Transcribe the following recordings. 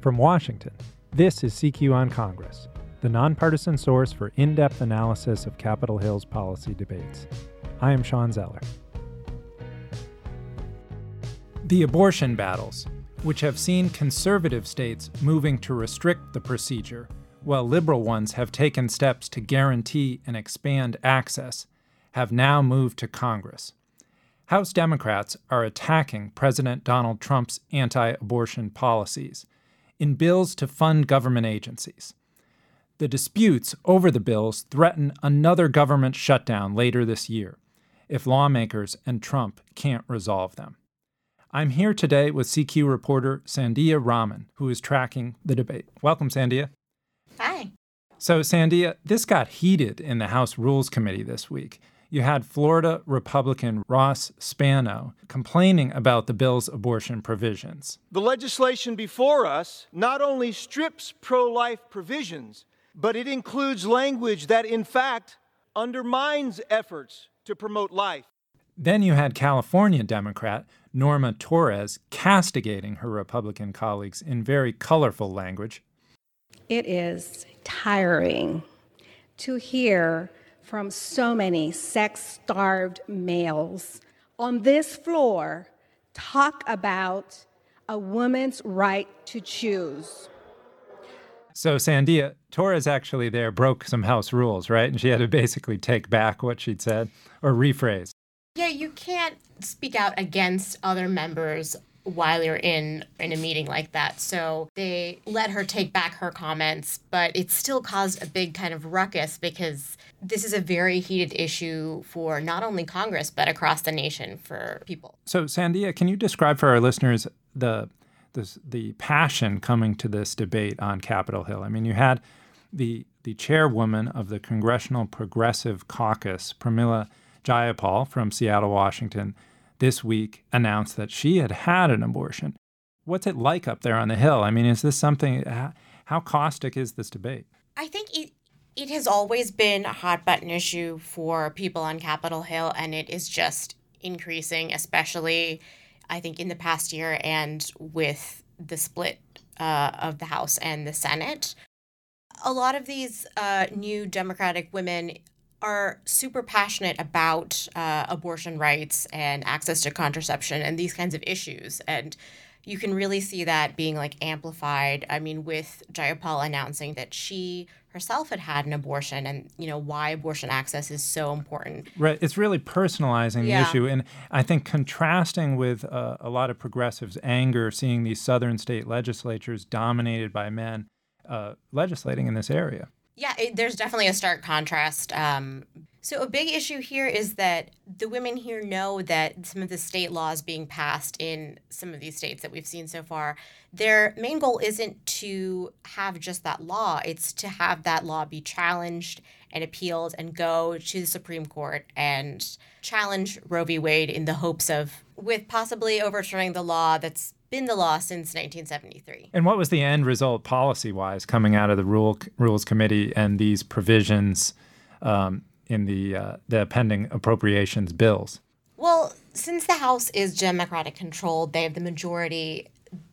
From Washington, this is CQ on Congress, the nonpartisan source for in depth analysis of Capitol Hill's policy debates. I am Shawn Zeller. The abortion battles, which have seen conservative states moving to restrict the procedure, while liberal ones have taken steps to guarantee and expand access, have now moved to Congress. House Democrats are attacking President Donald Trump's anti abortion policies in bills to fund government agencies. The disputes over the bills threaten another government shutdown later this year if lawmakers and Trump can't resolve them. I'm here today with CQ reporter Sandhya Raman, who is tracking the debate. Welcome, Sandhya. Hi. So, Sandhya, this got heated in the House Rules Committee this week. You had Florida Republican Ross Spano complaining about the bill's abortion provisions. The legislation before us not only strips pro life provisions, but it includes language that, in fact, undermines efforts to promote life. Then you had California Democrat Norma Torres castigating her Republican colleagues in very colorful language. It is tiring to hear from so many sex starved males on this floor talk about a woman's right to choose. So Sandhya, Torres actually there broke some house rules, right? And she had to basically take back what she'd said or rephrase. Yeah, you can't speak out against other members while you're in in a meeting like that. So they let her take back her comments, but it still caused a big kind of ruckus because this is a very heated issue for not only Congress but across the nation for people. So Sandhya, can you describe for our listeners the the, the passion coming to this debate on Capitol Hill? I mean, you had the the chairwoman of the Congressional Progressive Caucus, Pramila Jayapal from Seattle, Washington, this week announced that she had had an abortion. What's it like up there on the Hill? I mean, is this something, how caustic is this debate? I think it, it has always been a hot button issue for people on Capitol Hill, and it is just increasing, especially, I think, in the past year and with the split uh, of the House and the Senate. A lot of these uh, new Democratic women are super passionate about uh, abortion rights and access to contraception and these kinds of issues. And you can really see that being like amplified. I mean, with Jayapal announcing that she herself had had an abortion and you know why abortion access is so important right it's really personalizing the issue and i think contrasting with uh, a lot of progressives anger seeing these southern state legislatures dominated by men uh, legislating in this area yeah, it, there's definitely a stark contrast. Um, so, a big issue here is that the women here know that some of the state laws being passed in some of these states that we've seen so far, their main goal isn't to have just that law, it's to have that law be challenged and appealed and go to the Supreme Court and challenge Roe v. Wade in the hopes of, with possibly overturning the law that's been the law since 1973. And what was the end result policy wise coming out of the Rule, Rules Committee and these provisions um, in the, uh, the pending appropriations bills? Well, since the House is Democratic controlled, they have the majority.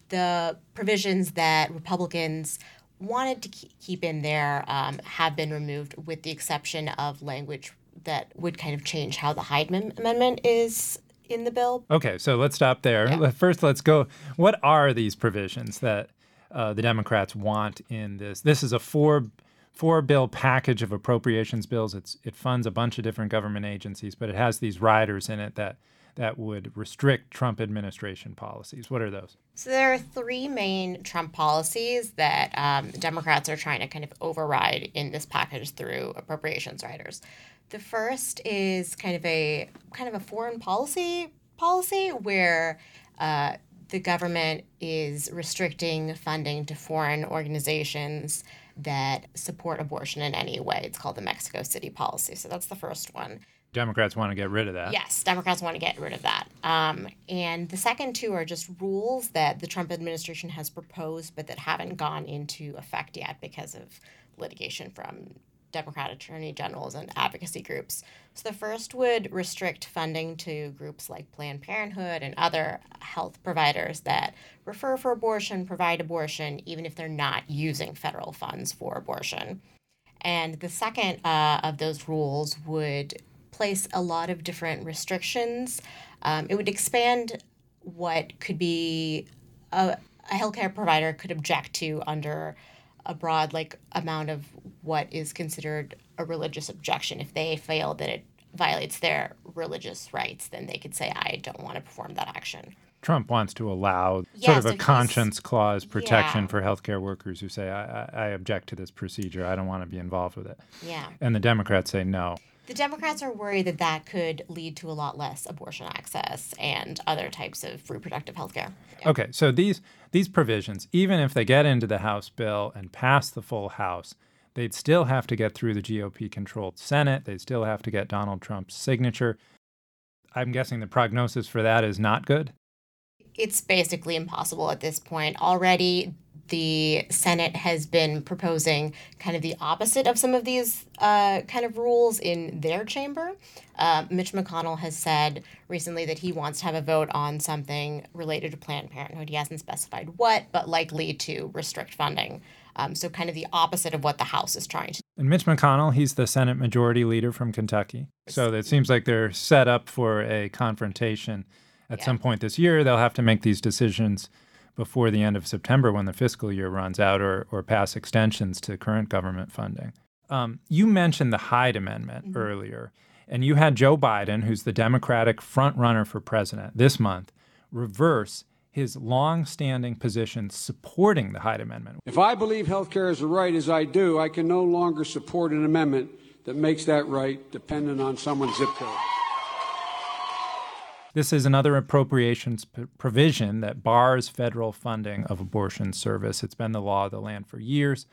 The provisions that Republicans wanted to keep in there um, have been removed, with the exception of language that would kind of change how the Hyde Amendment is in the bill. Okay, so let's stop there. Yeah. First, let's go. What are these provisions that uh, the Democrats want in this? This is a four four bill package of appropriations bills. It's it funds a bunch of different government agencies, but it has these riders in it that that would restrict Trump administration policies. What are those? So there are three main Trump policies that um, Democrats are trying to kind of override in this package through appropriations riders. The first is kind of a kind of a foreign policy policy where uh, the government is restricting funding to foreign organizations that support abortion in any way. It's called the Mexico City policy. So that's the first one. Democrats want to get rid of that. Yes, Democrats want to get rid of that. Um, and the second two are just rules that the Trump administration has proposed, but that haven't gone into effect yet because of litigation from Democrat attorney generals and advocacy groups. So the first would restrict funding to groups like Planned Parenthood and other health providers that refer for abortion, provide abortion, even if they're not using federal funds for abortion. And the second uh, of those rules would place a lot of different restrictions. Um, it would expand what could be a, a healthcare provider could object to under a broad like amount of what is considered a religious objection. If they feel that it violates their religious rights, then they could say, "I don't want to perform that action." Trump wants to allow sort of a conscience clause protection Yeah. for healthcare workers who say, I, I, I object to this procedure. I don't want to be involved with it. Yeah. And the Democrats say no. The Democrats are worried that that could lead to a lot less abortion access and other types of reproductive health care. Okay, so these these provisions, even if they get into the House bill and pass the full House, they'd still have to get through the GOP controlled Senate. They'd still have to get Donald Trump's signature. I'm guessing the prognosis for that is not good. It's basically impossible at this point. Already, the Senate has been proposing kind of the opposite of some of these uh, kind of rules in their chamber. Uh, Mitch McConnell has said recently that he wants to have a vote on something related to Planned Parenthood. He hasn't specified what, but likely to restrict funding. Um, so, kind of the opposite of what the House is trying to do. And Mitch McConnell, he's the Senate Majority Leader from Kentucky. So it seems like they're set up for a confrontation at Yeah. some point this year. They'll have to make these decisions before the end of September when the fiscal year runs out or, or pass extensions to current government funding. Um, you mentioned the Hyde Amendment earlier, and you had Joe Biden, who's the Democratic frontrunner for president this month, reverse his long-standing position supporting the Hyde Amendment. If I believe health care is a right as I do, I can no longer support an amendment that makes that right dependent on someone's zip code. This is another appropriations p- provision that bars federal funding of abortion service. It's been the law of the land for years.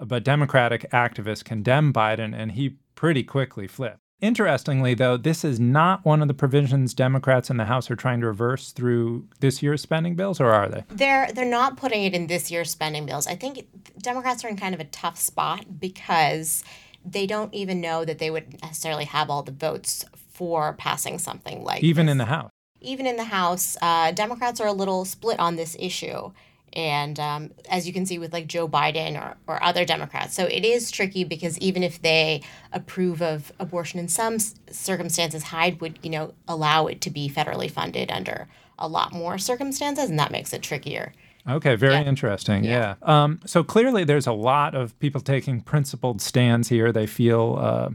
But Democratic activists condemn Biden, and he pretty quickly flipped. Interestingly, though, this is not one of the provisions Democrats in the House are trying to reverse through this year's spending bills, or are they? They're they're not putting it in this year's spending bills. I think Democrats are in kind of a tough spot because they don't even know that they would necessarily have all the votes for passing something like Even this. in the House. even in the House, uh, Democrats are a little split on this issue. And um, as you can see with like Joe Biden or, or other Democrats. So it is tricky because even if they approve of abortion in some circumstances, Hyde would, you know, allow it to be federally funded under a lot more circumstances, and that makes it trickier. Okay, very Yeah. interesting. Yeah. Um, so clearly, there's a lot of people taking principled stands here. They feel, uh,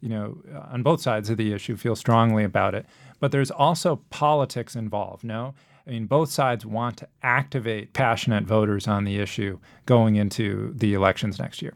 you know, on both sides of the issue, feel strongly about it. But there's also politics involved. No, I mean, both sides want to activate passionate voters on the issue going into the elections next year.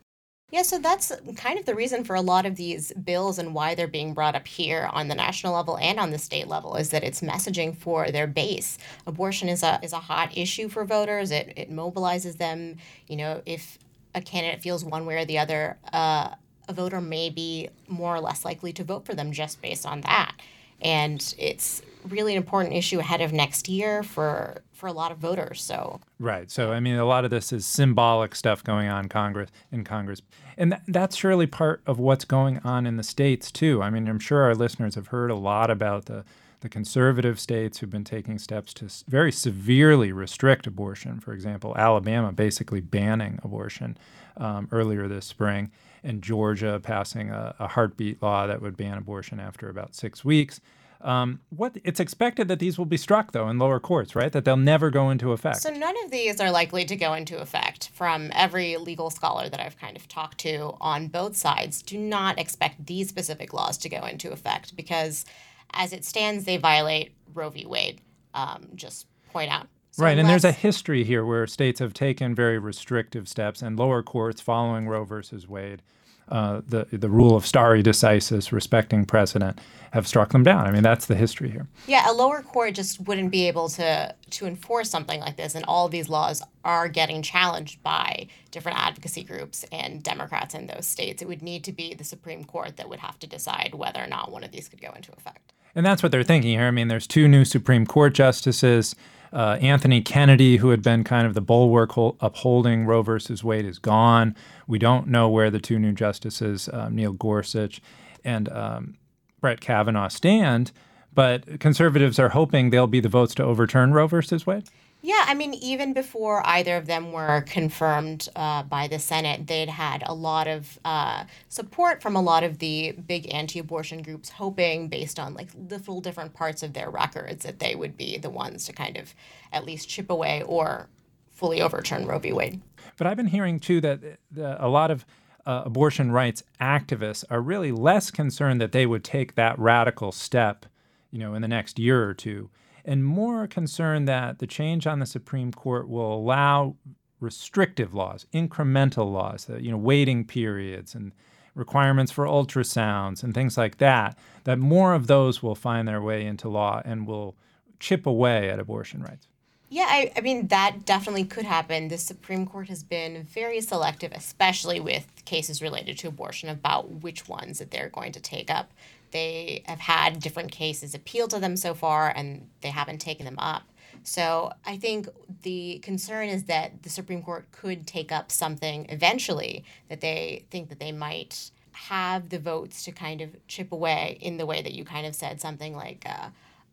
Yeah, so that's kind of the reason for a lot of these bills and why they're being brought up here on the national level and on the state level is that it's messaging for their base. Abortion is a is a hot issue for voters. It it mobilizes them. You know, if a candidate feels one way or the other, uh, a voter may be more or less likely to vote for them just based on that. And it's really an important issue ahead of next year for for a lot of voters. So Right. So I mean, a lot of this is symbolic stuff going on Congress in Congress, and th- that's surely part of what's going on in the states too. I mean, I'm sure our listeners have heard a lot about the the conservative states who've been taking steps to very severely restrict abortion. For example, Alabama basically banning abortion um, earlier this spring, and Georgia passing a, a heartbeat law that would ban abortion after about six weeks. Um, what it's expected that these will be struck though in lower courts, right? That they'll never go into effect. So none of these are likely to go into effect. From every legal scholar that I've kind of talked to on both sides, do not expect these specific laws to go into effect because, as it stands, they violate Roe v. Wade. Um, just point out. So right, and there's a history here where states have taken very restrictive steps, and lower courts following Roe versus Wade, uh, the the rule of stare decisis, respecting precedent, have struck them down. I mean, that's the history here. yeah, a lower court just wouldn't be able to to enforce something like this, and all these laws are getting challenged by different advocacy groups and Democrats in those states. It would need to be the Supreme Court that would have to decide whether or not one of these could go into effect. And that's what they're thinking here. I mean, there's two new Supreme Court justices. Uh, Anthony Kennedy, who had been kind of the bulwark upholding Roe versus Wade, is gone. We don't know where the two new justices, uh, Neil Gorsuch and um, Brett Kavanaugh, stand. But conservatives are hoping they'll be the votes to overturn Roe versus Wade. Yeah, I mean, even before either of them were confirmed uh, by the Senate, they'd had a lot of uh, support from a lot of the big anti-abortion groups, hoping, based on like little different parts of their records, that they would be the ones to kind of at least chip away or fully overturn Roe v. Wade. But I've been hearing too that the, a lot of uh, abortion rights activists are really less concerned that they would take that radical step, you know, in the next year or two and more concerned that the change on the Supreme Court will allow restrictive laws, incremental laws, you know, waiting periods and requirements for ultrasounds and things like that, that more of those will find their way into law and will chip away at abortion rights. Yeah, I, I mean, that definitely could happen. The Supreme Court has been very selective, especially with cases related to abortion, about which ones that they're going to take up. They have had different cases appeal to them so far, and they haven't taken them up. So I think the concern is that the Supreme Court could take up something eventually that they think that they might have the votes to kind of chip away in the way that you kind of said something like uh,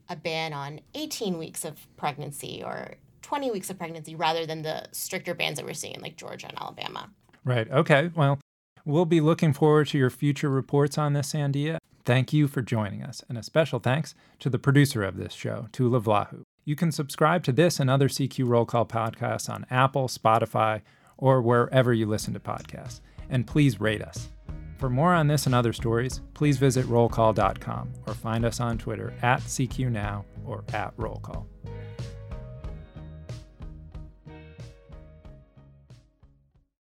a ban on 18 weeks of pregnancy or 20 weeks of pregnancy rather than the stricter bans that we're seeing in like Georgia and Alabama. Right. Okay. Well, we'll be looking forward to your future reports on this, Sandhya. Thank you for joining us, and a special thanks to the producer of this show, Tula Vlahu. You can subscribe to this and other CQ Roll Call podcasts on Apple, Spotify, or wherever you listen to podcasts. And please rate us. For more on this and other stories, please visit rollcall.com or find us on Twitter at CQ Now or at Roll Call.